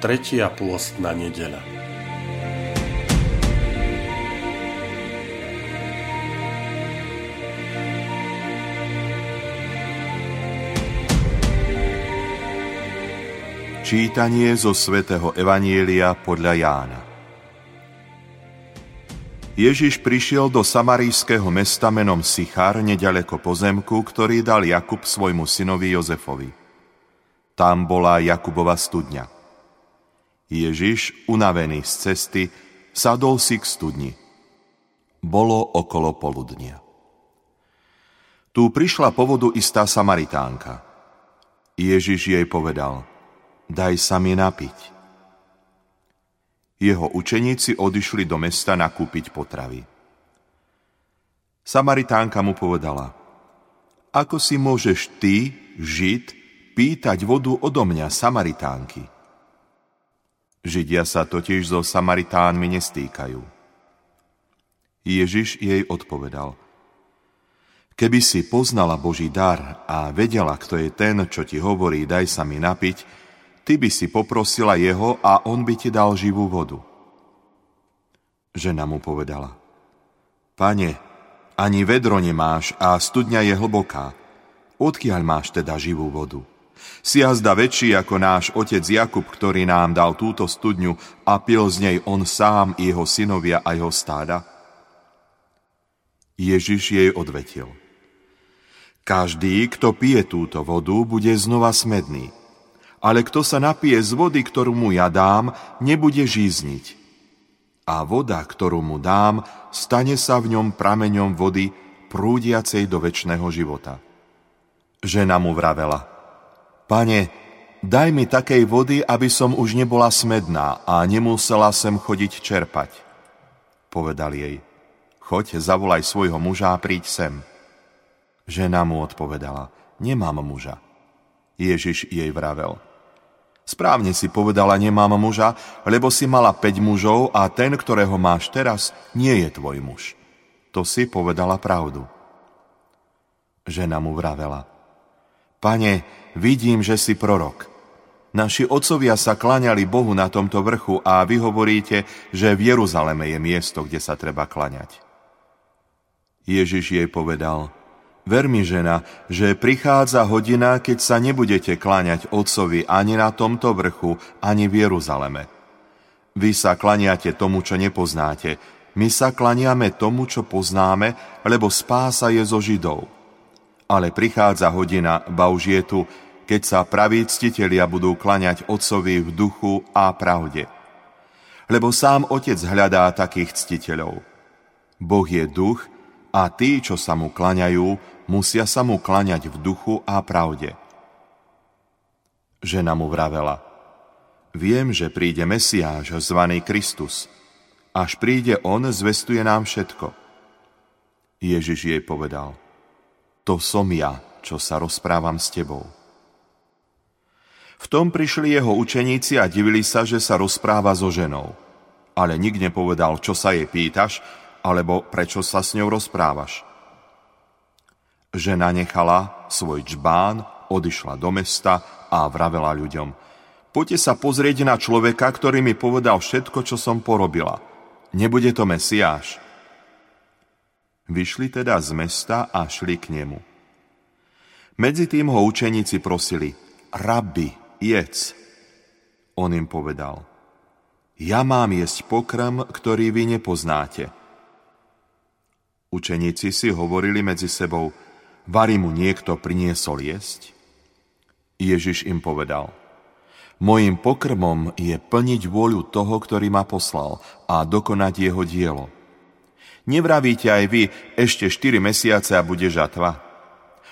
Tretia pôstna nedela. Čítanie zo svätého Evanielia podľa Jána Ježiš prišiel do samarijského mesta menom Sichar, nedaleko pozemku, ktorý dal Jakub svojmu synovi Jozefovi. Tam bola Jakubova studňa. Ježiš, unavený z cesty, sadol si k studni. Bolo okolo poludnia. Tu prišla po vodu istá Samaritánka. Ježiš jej povedal, daj sa mi napiť. Jeho učeníci odišli do mesta nakúpiť potravy. Samaritánka mu povedala, ako si môžeš ty, Žid, pýtať vodu odo mňa, Samaritánky? Židia sa totiž so Samaritánmi nestýkajú. Ježiš jej odpovedal, Keby si poznala Boží dar a vedela, kto je ten, čo ti hovorí, daj sa mi napiť, ty by si poprosila jeho a on by ti dal živú vodu. Žena mu povedala, Pane, ani vedro nemáš a studňa je hlboká. Odkiaľ máš teda živú vodu? Si jazda väčší ako náš otec Jakub, ktorý nám dal túto studňu a pil z nej on sám, jeho synovia a jeho stáda? Ježiš jej odvetil. Každý, kto pije túto vodu, bude znova smedný. Ale kto sa napije z vody, ktorú mu ja dám, nebude žízniť. A voda, ktorú mu dám, stane sa v ňom prameňom vody prúdiacej do väčšného života. Žena mu vravela – Pane, daj mi takej vody, aby som už nebola smedná a nemusela sem chodiť čerpať. Povedal jej, choď, zavolaj svojho muža a príď sem. Žena mu odpovedala, nemám muža. Ježiš jej vravel, správne si povedala, nemám muža, lebo si mala 5 mužov a ten, ktorého máš teraz, nie je tvoj muž. To si povedala pravdu. Žena mu vravela, Pane, vidím, že si prorok. Naši otcovia sa klaňali Bohu na tomto vrchu a vy hovoríte, že v Jeruzaleme je miesto, kde sa treba klaňať. Ježiš jej povedal, ver mi, žena, že prichádza hodina, keď sa nebudete kláňať otcovi ani na tomto vrchu, ani v Jeruzaleme. Vy sa klaniate tomu, čo nepoznáte, my sa klaniame tomu, čo poznáme, lebo spása je zo Židov ale prichádza hodina, ba už je tu, keď sa praví ctitelia budú klaňať Otcovi v duchu a pravde. Lebo sám Otec hľadá takých ctiteľov. Boh je duch a tí, čo sa mu klaňajú, musia sa mu klaňať v duchu a pravde. Žena mu vravela, viem, že príde Mesiáš, zvaný Kristus. Až príde On, zvestuje nám všetko. Ježiš jej povedal – to som ja, čo sa rozprávam s tebou. V tom prišli jeho učeníci a divili sa, že sa rozpráva so ženou. Ale nik nepovedal, čo sa jej pýtaš, alebo prečo sa s ňou rozprávaš. Žena nechala svoj čbán, odišla do mesta a vravela ľuďom. Poďte sa pozrieť na človeka, ktorý mi povedal všetko, čo som porobila. Nebude to Mesiáš. Vyšli teda z mesta a šli k nemu. Medzi tým ho učeníci prosili, rabi, jedz. On im povedal, ja mám jesť pokrm, ktorý vy nepoznáte. Učeníci si hovorili medzi sebou, Vary mu niekto priniesol jesť? Ježiš im povedal, Mojím pokrmom je plniť vôľu toho, ktorý ma poslal a dokonať jeho dielo – Nevravíte aj vy, ešte 4 mesiace a bude žatva?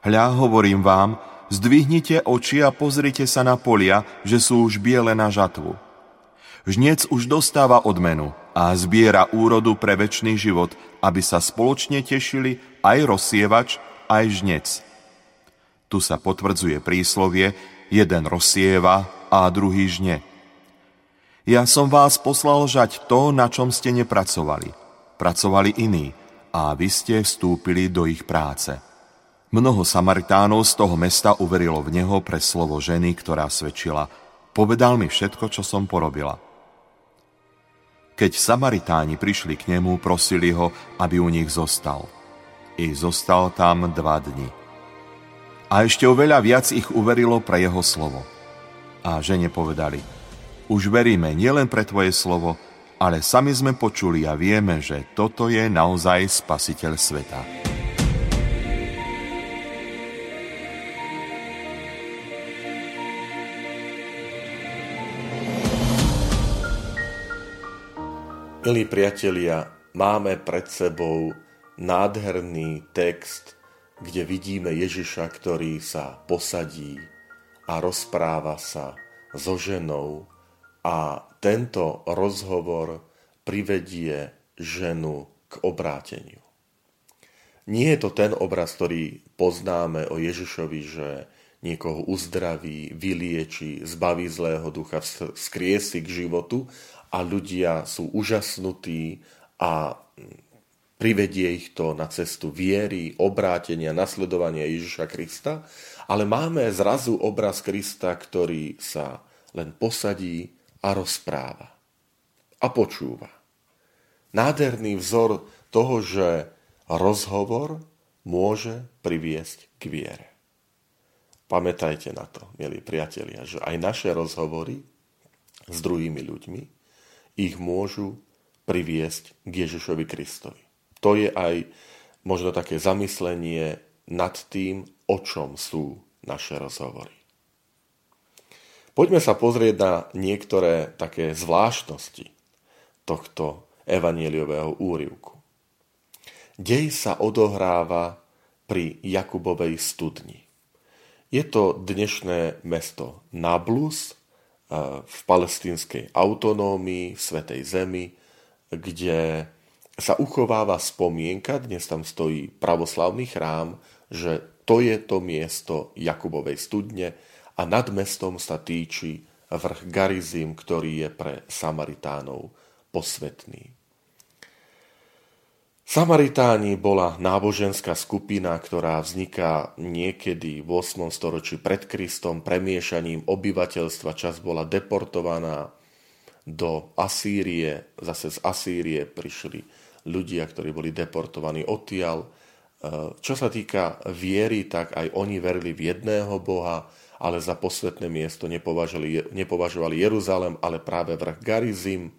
Hľa, hovorím vám, zdvihnite oči a pozrite sa na polia, že sú už biele na žatvu. Žnec už dostáva odmenu a zbiera úrodu pre väčší život, aby sa spoločne tešili aj rozsievač, aj žnec. Tu sa potvrdzuje príslovie, jeden rozsieva a druhý žne. Ja som vás poslal žať to, na čom ste nepracovali. Pracovali iní a vy ste vstúpili do ich práce. Mnoho Samaritánov z toho mesta uverilo v neho pre slovo ženy, ktorá svedčila. Povedal mi všetko, čo som porobila. Keď Samaritáni prišli k nemu, prosili ho, aby u nich zostal. I zostal tam dva dni. A ešte oveľa viac ich uverilo pre jeho slovo. A žene povedali, už veríme nielen pre tvoje slovo, ale sami sme počuli a vieme, že toto je naozaj spasiteľ sveta. Milí priatelia, máme pred sebou nádherný text, kde vidíme Ježiša, ktorý sa posadí a rozpráva sa so ženou a tento rozhovor privedie ženu k obráteniu. Nie je to ten obraz, ktorý poznáme o Ježišovi, že niekoho uzdraví, vylieči, zbaví zlého ducha, skriesi k životu, a ľudia sú úžasnutí a privedie ich to na cestu viery, obrátenia, nasledovania Ježiša Krista, ale máme zrazu obraz Krista, ktorý sa len posadí a rozpráva a počúva. Nádherný vzor toho, že rozhovor môže priviesť k viere. Pamätajte na to, milí priatelia, že aj naše rozhovory s druhými ľuďmi ich môžu priviesť k Ježišovi Kristovi. To je aj možno také zamyslenie nad tým, o čom sú naše rozhovory. Poďme sa pozrieť na niektoré také zvláštnosti tohto evanieliového úrivku. Dej sa odohráva pri Jakubovej studni. Je to dnešné mesto Nablus, v palestínskej autonómii, v Svetej Zemi, kde sa uchováva spomienka, dnes tam stojí pravoslavný chrám, že to je to miesto Jakubovej studne a nad mestom sa týči vrch Garizim, ktorý je pre Samaritánov posvetný. Samaritáni bola náboženská skupina, ktorá vzniká niekedy v 8. storočí pred Kristom premiešaním obyvateľstva. Čas bola deportovaná do Asýrie, zase z Asýrie prišli ľudia, ktorí boli deportovaní odtiaľ. E, čo sa týka viery, tak aj oni verili v jedného Boha, ale za posvetné miesto nepovažovali, nepovažovali Jeruzalem, ale práve vrch Garizim.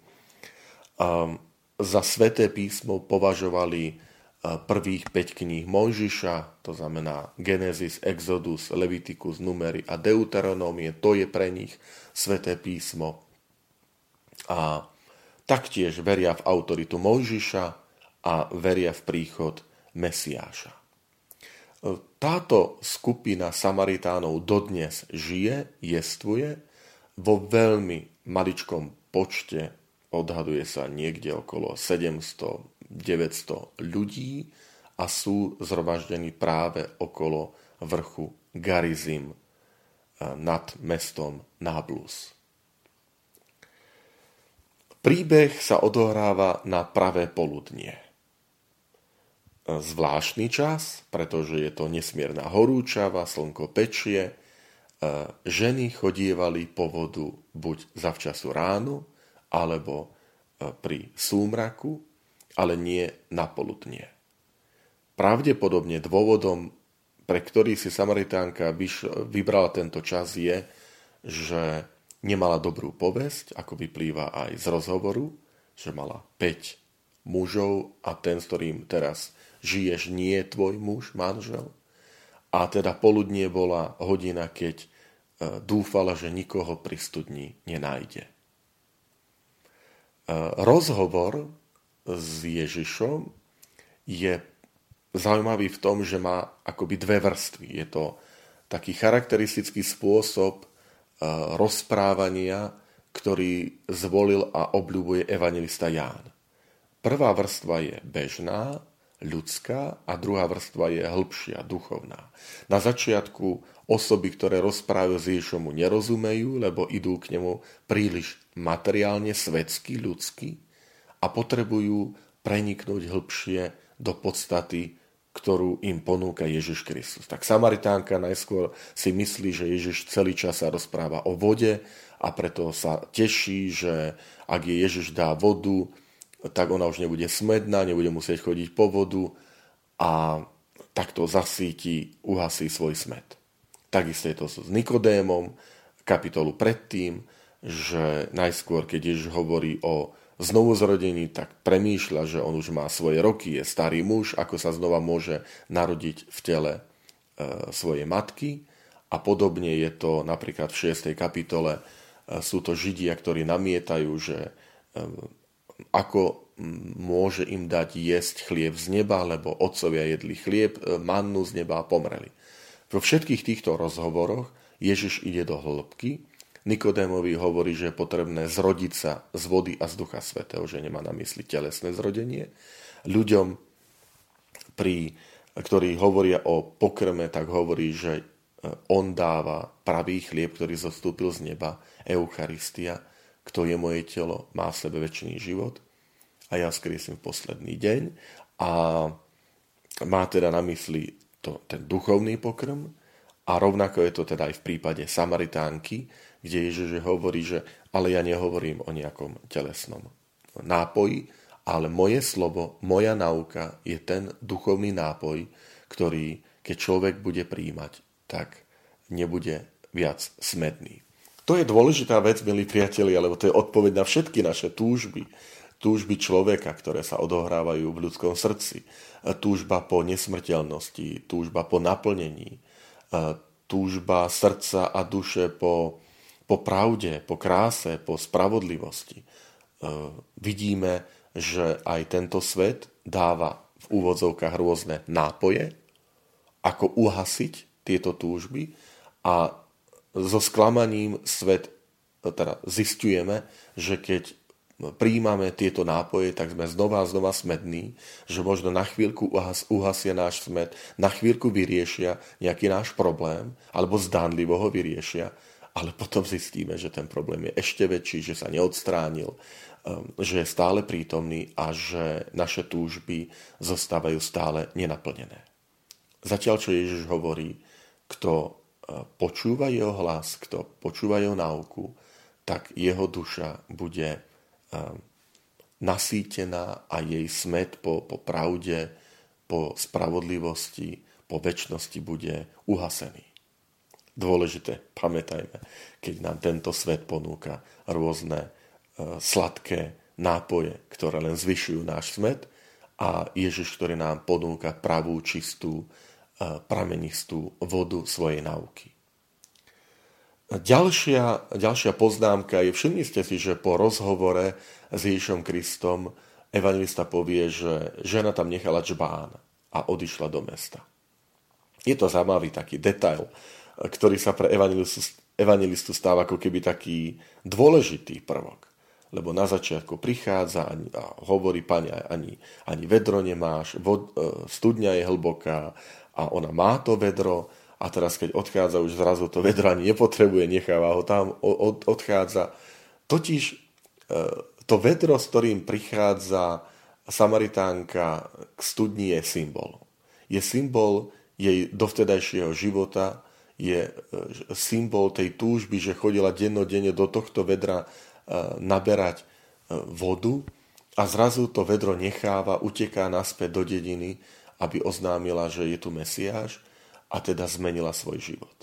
Um, za sveté písmo považovali e, prvých 5 kníh Mojžiša, to znamená Genesis, Exodus, Leviticus, Numery a Deuteronómie, to je pre nich sveté písmo. A taktiež veria v autoritu Mojžiša a veria v príchod Mesiáša. E, táto skupina Samaritánov dodnes žije, jestvuje vo veľmi maličkom počte odhaduje sa niekde okolo 700-900 ľudí a sú zhromaždení práve okolo vrchu Garizim eh, nad mestom Nablus. Príbeh sa odohráva na pravé poludnie. Zvláštny čas, pretože je to nesmierna horúčava, slnko pečie, eh, ženy chodievali po vodu buď zavčasu ránu, alebo e, pri súmraku, ale nie na poludnie. Pravdepodobne dôvodom, pre ktorý si Samaritánka vybrala tento čas, je, že nemala dobrú povesť, ako vyplýva aj z rozhovoru, že mala 5 mužov a ten, s ktorým teraz žiješ, nie tvoj muž, manžel. A teda poludnie bola hodina, keď e, dúfala, že nikoho pri studni nenájde rozhovor s Ježišom je zaujímavý v tom, že má akoby dve vrstvy. Je to taký charakteristický spôsob rozprávania, ktorý zvolil a obľúbuje evangelista Ján. Prvá vrstva je bežná, ľudská a druhá vrstva je hĺbšia, duchovná. Na začiatku osoby, ktoré rozprávajú s Ježišom, nerozumejú, lebo idú k nemu príliš materiálne, svetsky, ľudsky a potrebujú preniknúť hĺbšie do podstaty, ktorú im ponúka Ježiš Kristus. Tak Samaritánka najskôr si myslí, že Ježiš celý čas sa rozpráva o vode a preto sa teší, že ak je Ježiš dá vodu, tak ona už nebude smedná, nebude musieť chodiť po vodu a takto zasíti, uhasí svoj smet. Takisto je to s Nikodémom, kapitolu predtým, že najskôr, keď Ježiš hovorí o znovu zrodení, tak premýšľa, že on už má svoje roky, je starý muž, ako sa znova môže narodiť v tele e, svojej matky. A podobne je to napríklad v 6. kapitole. E, sú to Židia, ktorí namietajú, že e, ako môže im dať jesť chlieb z neba, lebo otcovia jedli chlieb, e, mannu z neba a pomreli. Vo všetkých týchto rozhovoroch Ježiš ide do hĺbky Nikodémovi hovorí, že je potrebné zrodiť sa z vody a z Ducha Svetého, že nemá na mysli telesné zrodenie. Ľuďom, pri, ktorí hovoria o pokrme, tak hovorí, že e, on dáva pravý chlieb, ktorý zostúpil z neba, Eucharistia, kto je moje telo, má v sebe väčší život a ja skriesím v posledný deň a má teda na mysli to, ten duchovný pokrm a rovnako je to teda aj v prípade Samaritánky, kde Ježiš hovorí, že ale ja nehovorím o nejakom telesnom nápoji, ale moje slovo, moja nauka je ten duchovný nápoj, ktorý, keď človek bude príjmať, tak nebude viac smedný. To je dôležitá vec, milí priatelia, lebo to je odpoveď na všetky naše túžby. Túžby človeka, ktoré sa odohrávajú v ľudskom srdci. Túžba po nesmrteľnosti, túžba po naplnení, túžba srdca a duše po po pravde, po kráse, po spravodlivosti. Vidíme, že aj tento svet dáva v úvodzovkách rôzne nápoje, ako uhasiť tieto túžby a so sklamaním svet e, teda zistujeme, že keď príjmame tieto nápoje, tak sme znova a znova smední, že možno na chvíľku uhas, uhasia náš smet, na chvíľku vyriešia nejaký náš problém, alebo zdánlivo ho vyriešia, ale potom zistíme, že ten problém je ešte väčší, že sa neodstránil, že je stále prítomný a že naše túžby zostávajú stále nenaplnené. Zatiaľ, čo Ježiš hovorí, kto počúva jeho hlas, kto počúva jeho náuku, tak jeho duša bude um, nasýtená a jej smet po, po pravde, po spravodlivosti, po väčšnosti bude uhasený. Dôležité, pamätajme, keď nám tento svet ponúka rôzne e, sladké nápoje, ktoré len zvyšujú náš smet a Ježiš, ktorý nám ponúka pravú, čistú, pramenistú vodu svojej nauky. Ďalšia, ďalšia poznámka je, všimli ste si, že po rozhovore s Ježišom Kristom evangelista povie, že žena tam nechala čbán a odišla do mesta. Je to zaujímavý taký detail, ktorý sa pre evangelistu, evangelistu stáva ako keby taký dôležitý prvok. Lebo na začiatku prichádza a hovorí, pani, ani, ani vedro nemáš, vod, e, studňa je hlboká a ona má to vedro a teraz keď odchádza, už zrazu to vedro ani nepotrebuje, necháva ho tam, od, odchádza. Totiž e, to vedro, s ktorým prichádza Samaritánka k studni, je symbol. Je symbol jej dovtedajšieho života, je e, symbol tej túžby, že chodila dennodenne do tohto vedra e, naberať vodu a zrazu to vedro necháva, uteká naspäť do dediny, aby oznámila, že je tu Mesiáš a teda zmenila svoj život.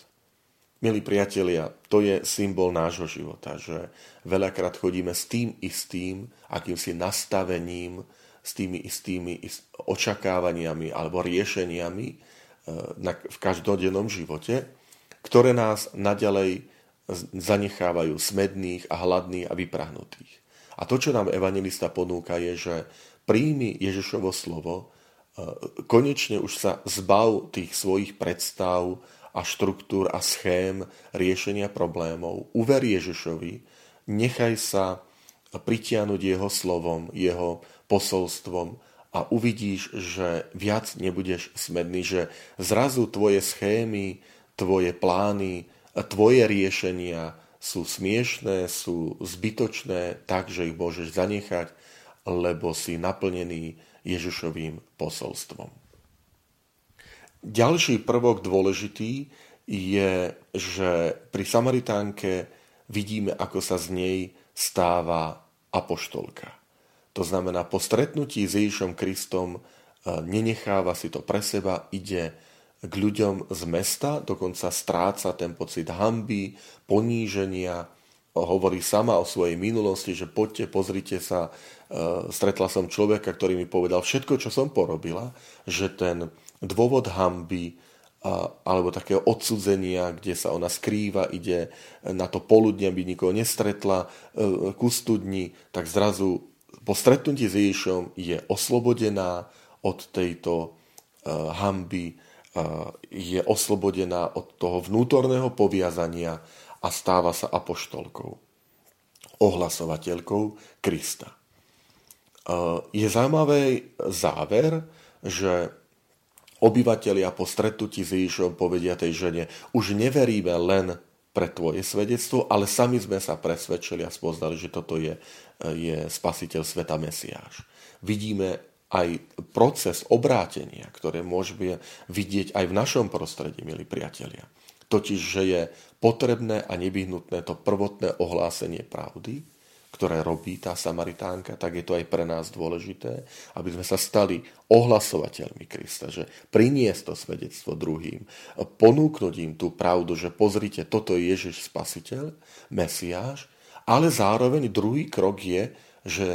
Milí priatelia, to je symbol nášho života, že veľakrát chodíme s tým istým, akýmsi nastavením, s tými istými očakávaniami alebo riešeniami v každodennom živote ktoré nás naďalej zanechávajú smedných a hladných a vyprahnutých. A to, čo nám evangelista ponúka, je, že príjmi Ježišovo slovo, konečne už sa zbav tých svojich predstav a štruktúr a schém riešenia problémov. Uver Ježišovi, nechaj sa pritiahnuť jeho slovom, jeho posolstvom a uvidíš, že viac nebudeš smedný, že zrazu tvoje schémy, tvoje plány, tvoje riešenia sú smiešné, sú zbytočné, tak, že ich môžeš zanechať, lebo si naplnený Ježišovým posolstvom. Ďalší prvok dôležitý je, že pri Samaritánke vidíme, ako sa z nej stáva apoštolka. To znamená, po stretnutí s Ježišom Kristom e, nenecháva si to pre seba, ide k ľuďom z mesta, dokonca stráca ten pocit hamby, poníženia, hovorí sama o svojej minulosti, že poďte, pozrite sa, e, stretla som človeka, ktorý mi povedal všetko, čo som porobila, že ten dôvod hamby alebo takého odsudzenia, kde sa ona skrýva, ide na to poludne, aby nikoho nestretla, e, ku studni, tak zrazu po stretnutí s Ježišom je oslobodená od tejto hamby, je oslobodená od toho vnútorného poviazania a stáva sa apoštolkou, ohlasovateľkou Krista. Je zaujímavý záver, že obyvatelia po stretnutí s Ježišom povedia tej žene, už neveríme len pre tvoje svedectvo, ale sami sme sa presvedčili a spoznali, že toto je, je spasiteľ sveta Mesiáš. Vidíme aj proces obrátenia, ktoré môžeme vidieť aj v našom prostredí, milí priatelia. Totiž, že je potrebné a nevyhnutné to prvotné ohlásenie pravdy, ktoré robí tá Samaritánka, tak je to aj pre nás dôležité, aby sme sa stali ohlasovateľmi Krista, že priniesť to svedectvo druhým, ponúknuť im tú pravdu, že pozrite, toto je Ježiš Spasiteľ, Mesiáš, ale zároveň druhý krok je, že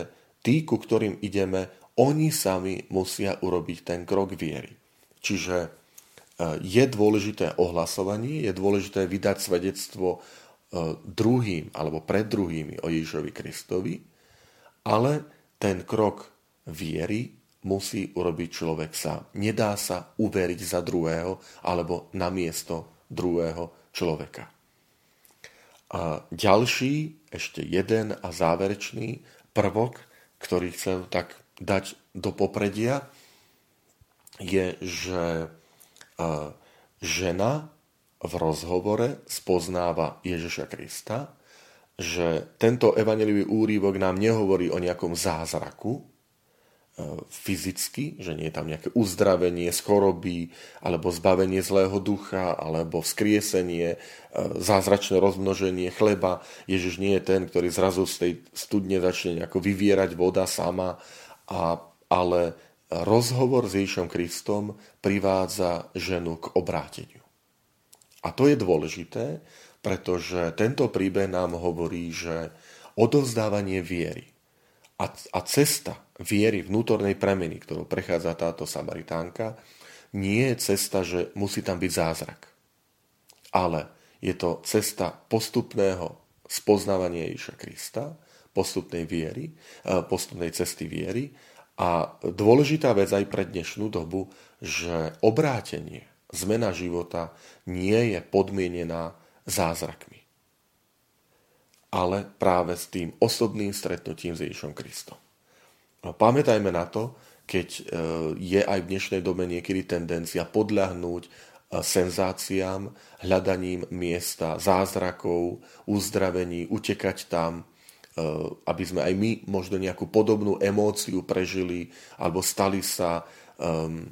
tí, ku ktorým ideme, oni sami musia urobiť ten krok viery. Čiže je dôležité ohlasovanie, je dôležité vydať svedectvo e, druhým alebo pred druhými o Ježišovi Kristovi, ale ten krok viery musí urobiť človek sám. Nedá sa uveriť za druhého alebo na miesto druhého človeka. A ďalší, ešte jeden a záverečný prvok, ktorý chcem tak dať do popredia, je, že žena v rozhovore spoznáva Ježiša Krista, že tento evangelivý úrivok nám nehovorí o nejakom zázraku, E, fyzicky, že nie je tam nejaké uzdravenie z choroby, alebo zbavenie zlého ducha, alebo vzkriesenie, e, zázračné rozmnoženie chleba. Ježiš nie je ten, ktorý zrazu z tej studne začne nejako vyvierať voda sama, a, ale rozhovor s Ježišom Kristom privádza ženu k obráteniu. A to je dôležité, pretože tento príbeh nám hovorí, že odovzdávanie viery a, a cesta viery, vnútornej premeny, ktorou prechádza táto Samaritánka, nie je cesta, že musí tam byť zázrak. Ale je to cesta postupného spoznávania Ježiša Krista, postupnej viery, e, postupnej cesty viery a dôležitá vec aj pre dnešnú dobu, že obrátenie, zmena života nie je podmienená zázrakmi, ale práve s tým osobným stretnutím s Ježišom Kristom. No, pamätajme na to, keď e, je aj v dnešnej dobe niekedy tendencia podľahnúť e, senzáciám, hľadaním miesta, zázrakov, uzdravení, utekať tam, aby sme aj my možno nejakú podobnú emóciu prežili alebo stali sa um,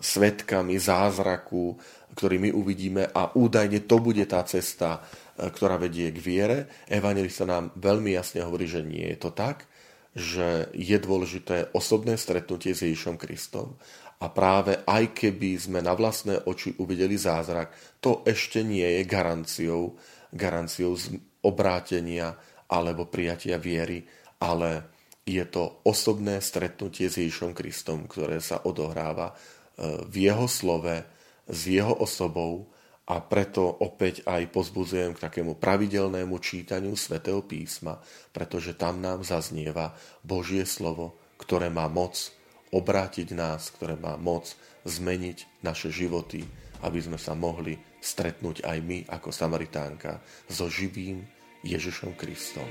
svetkami zázraku, ktorý my uvidíme a údajne to bude tá cesta, ktorá vedie k viere. Evangelista nám veľmi jasne hovorí, že nie je to tak že je dôležité osobné stretnutie s Ježišom Kristom a práve aj keby sme na vlastné oči uvideli zázrak, to ešte nie je garanciou, garanciou obrátenia alebo prijatia viery, ale je to osobné stretnutie s Ježišom Kristom, ktoré sa odohráva e, v jeho slove, s jeho osobou a preto opäť aj pozbudzujem k takému pravidelnému čítaniu svätého písma, pretože tam nám zaznieva Božie slovo, ktoré má moc obrátiť nás, ktoré má moc zmeniť naše životy, aby sme sa mohli stretnúť aj my ako Samaritánka so živým Jezusem Chrystusem.